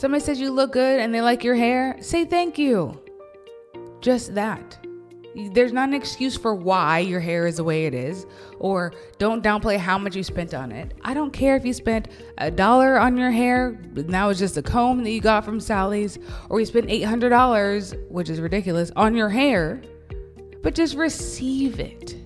Somebody says you look good and they like your hair, say thank you. Just that. There's not an excuse for why your hair is the way it is, or don't downplay how much you spent on it. I don't care if you spent a dollar on your hair, now it's just a comb that you got from Sally's, or you spent $800, which is ridiculous, on your hair, but just receive it.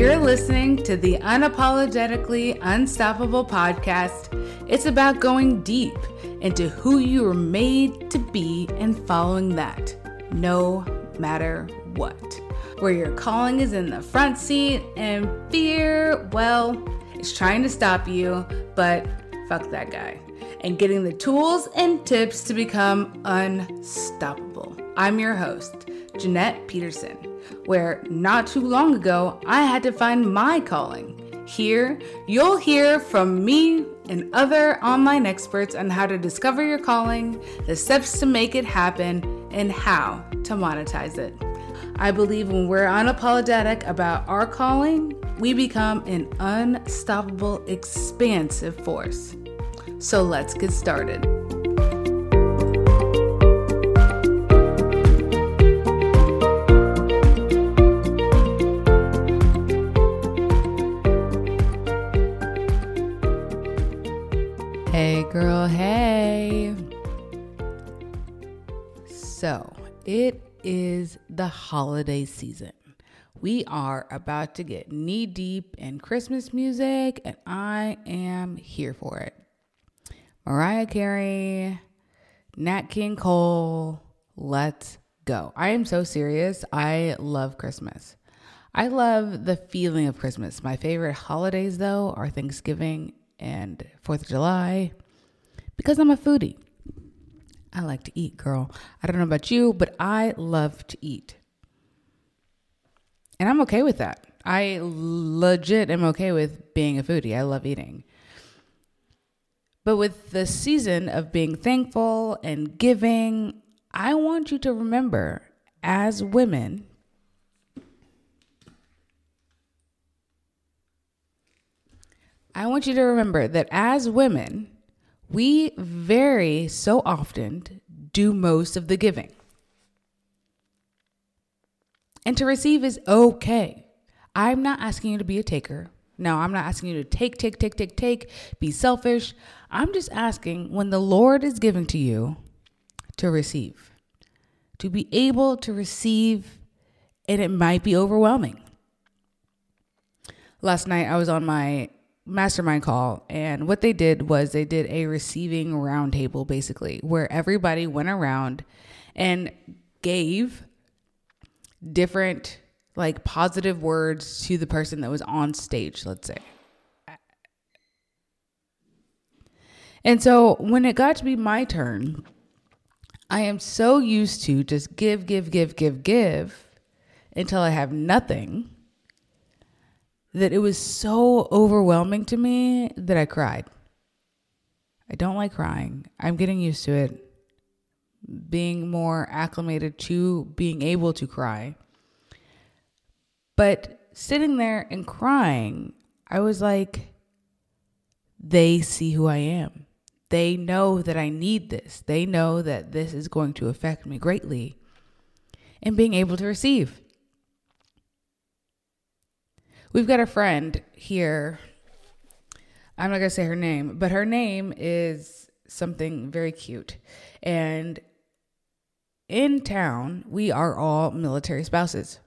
You're listening to the Unapologetically Unstoppable podcast. It's about going deep into who you were made to be and following that, no matter what. Where your calling is in the front seat and fear, well, it's trying to stop you, but fuck that guy. And getting the tools and tips to become unstoppable. I'm your host, Jeanette Peterson where not too long ago I had to find my calling. Here, you'll hear from me and other online experts on how to discover your calling, the steps to make it happen, and how to monetize it. I believe when we're unapologetic about our calling, we become an unstoppable, expansive force. So let's get started. Girl. Hey. So, it is the holiday season. We are about to get knee deep in Christmas music, and I am here for it. Mariah Carey, Nat King Cole, let's go. I am so serious. I love Christmas. I love the feeling of Christmas. My favorite holidays, though, are Thanksgiving and Fourth of July because I'm a foodie. I like to eat, girl. I don't know about you, but I love to eat. And I'm okay with that. I legit am okay with being a foodie. I love eating. But with the season of being thankful and giving, I want you to remember as women, I want you to remember that as women, we very so often do most of the giving. And to receive is okay. I'm not asking you to be a taker. No, I'm not asking you to take, take, take, take, take, be selfish. I'm just asking when the Lord is giving to you to receive, to be able to receive, and it might be overwhelming. Last night I was on my mastermind call and what they did was they did a receiving roundtable basically where everybody went around and gave different like positive words to the person that was on stage let's say. And so when it got to be my turn i am so used to just give give give give give until i have nothing that it was so overwhelming to me that I cried. I don't like crying. I'm getting used to it, being more acclimated to being able to cry. But sitting there and crying, I was like, they see who I am. They know that I need this. They know that this is going to affect me greatly. And being able to receive. We've got a friend here. I'm not going to say her name, but her name is something very cute. And in town, we are all military spouses,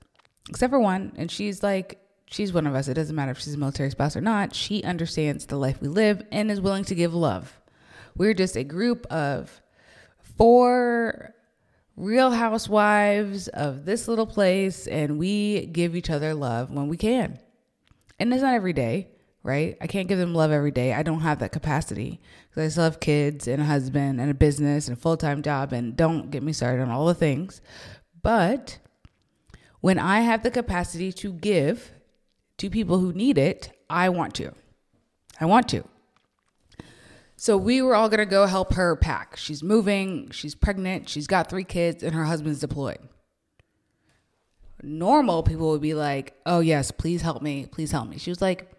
except for one. And she's like, she's one of us. It doesn't matter if she's a military spouse or not. She understands the life we live and is willing to give love. We're just a group of four real housewives of this little place, and we give each other love when we can. And it's not every day, right? I can't give them love every day. I don't have that capacity because I still have kids and a husband and a business and a full time job. And don't get me started on all the things. But when I have the capacity to give to people who need it, I want to. I want to. So we were all gonna go help her pack. She's moving, she's pregnant, she's got three kids, and her husband's deployed normal people would be like, oh, yes, please help me. Please help me. She was like,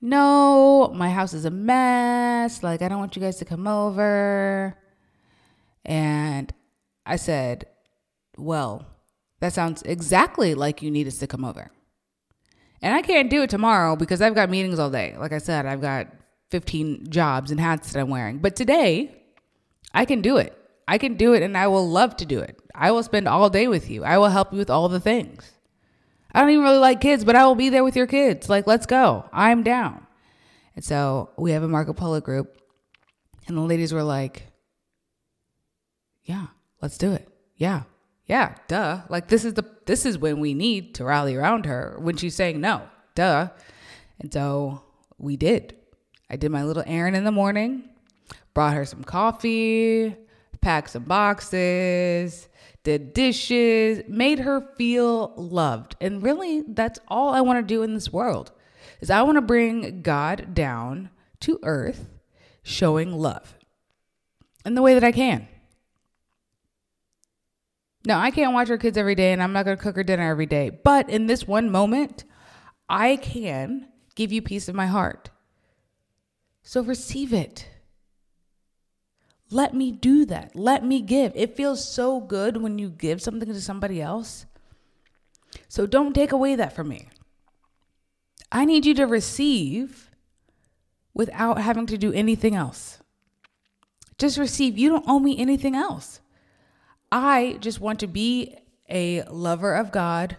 no, my house is a mess. Like, I don't want you guys to come over. And I said, well, that sounds exactly like you need us to come over. And I can't do it tomorrow because I've got meetings all day. Like I said, I've got 15 jobs and hats that I'm wearing. But today, I can do it. I can do it and I will love to do it. I will spend all day with you. I will help you with all the things. I don't even really like kids, but I will be there with your kids. Like, let's go. I'm down. And so we have a Marco Polo group, and the ladies were like, Yeah, let's do it. Yeah, yeah, duh. Like this is the this is when we need to rally around her when she's saying no, duh. And so we did. I did my little errand in the morning, brought her some coffee, packed some boxes, did dishes, made her feel loved. And really, that's all I want to do in this world. Is I want to bring God down to earth showing love in the way that I can. No, I can't watch her kids every day and I'm not going to cook her dinner every day. But in this one moment, I can give you peace of my heart. So receive it. Let me do that. Let me give. It feels so good when you give something to somebody else. So don't take away that from me. I need you to receive without having to do anything else. Just receive. You don't owe me anything else. I just want to be a lover of God,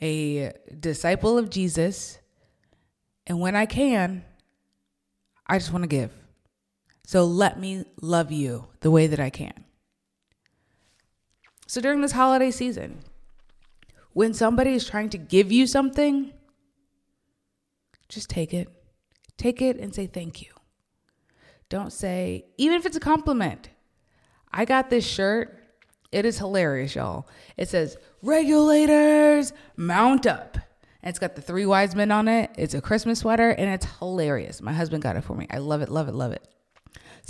a disciple of Jesus, and when I can, I just want to give. So let me love you the way that I can. So during this holiday season, when somebody is trying to give you something, just take it. Take it and say thank you. Don't say, even if it's a compliment. I got this shirt. It is hilarious, y'all. It says, Regulators, mount up. And it's got the three wise men on it. It's a Christmas sweater and it's hilarious. My husband got it for me. I love it, love it, love it.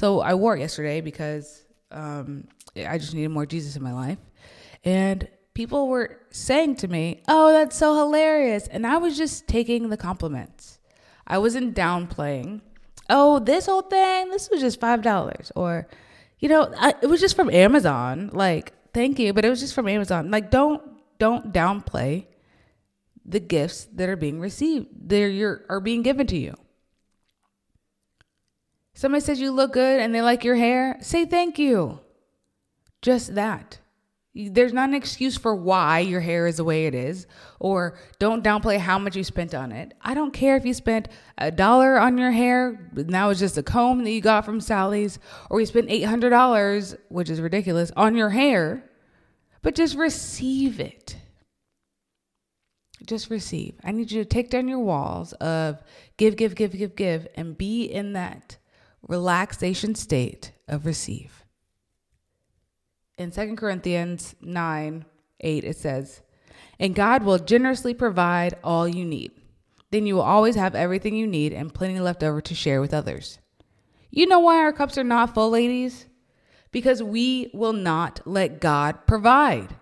So I wore it yesterday because um, I just needed more Jesus in my life. And people were saying to me, Oh, that's so hilarious. And I was just taking the compliments. I wasn't downplaying. Oh, this whole thing, this was just $5. Or, you know, I, it was just from Amazon. Like, thank you, but it was just from Amazon. Like, don't don't downplay the gifts that are being received. They're your are being given to you. Somebody says you look good and they like your hair, say thank you. Just that. There's not an excuse for why your hair is the way it is, or don't downplay how much you spent on it. I don't care if you spent a dollar on your hair, now it's just a comb that you got from Sally's, or you spent $800, which is ridiculous, on your hair, but just receive it. Just receive. I need you to take down your walls of give, give, give, give, give, and be in that relaxation state of receive. In 2 Corinthians 9 8, it says, And God will generously provide all you need. Then you will always have everything you need and plenty left over to share with others. You know why our cups are not full, ladies? Because we will not let God provide.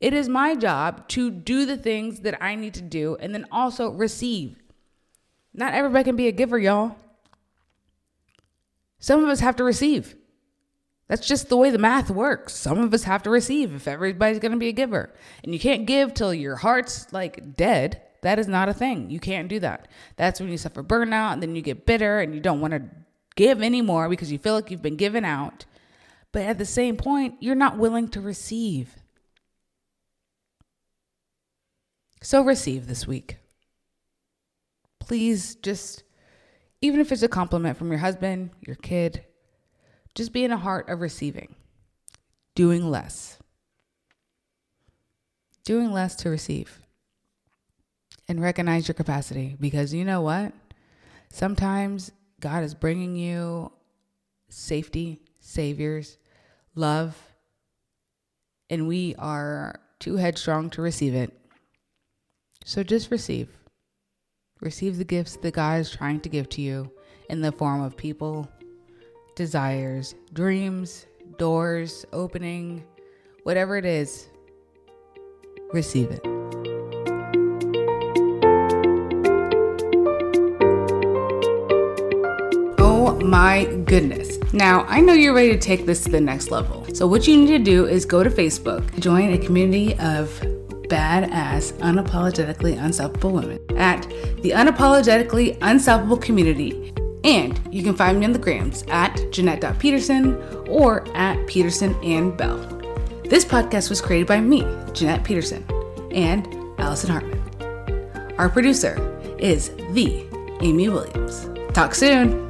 It is my job to do the things that I need to do and then also receive. Not everybody can be a giver, y'all. Some of us have to receive. That's just the way the math works. Some of us have to receive if everybody's going to be a giver. And you can't give till your heart's like dead. That is not a thing. You can't do that. That's when you suffer burnout and then you get bitter and you don't want to give anymore because you feel like you've been given out. But at the same point, you're not willing to receive. So receive this week. Please just even if it's a compliment from your husband, your kid, just be in a heart of receiving, doing less, doing less to receive, and recognize your capacity because you know what? Sometimes God is bringing you safety, saviors, love, and we are too headstrong to receive it. So just receive. Receive the gifts that God is trying to give to you in the form of people, desires, dreams, doors, opening, whatever it is. Receive it. Oh my goodness. Now, I know you're ready to take this to the next level. So, what you need to do is go to Facebook, join a community of badass, unapologetically unstoppable women at the Unapologetically Unstoppable Community. And you can find me on the grams at Jeanette.Peterson or at Peterson and Belle. This podcast was created by me, Jeanette Peterson, and Allison Hartman. Our producer is the Amy Williams. Talk soon.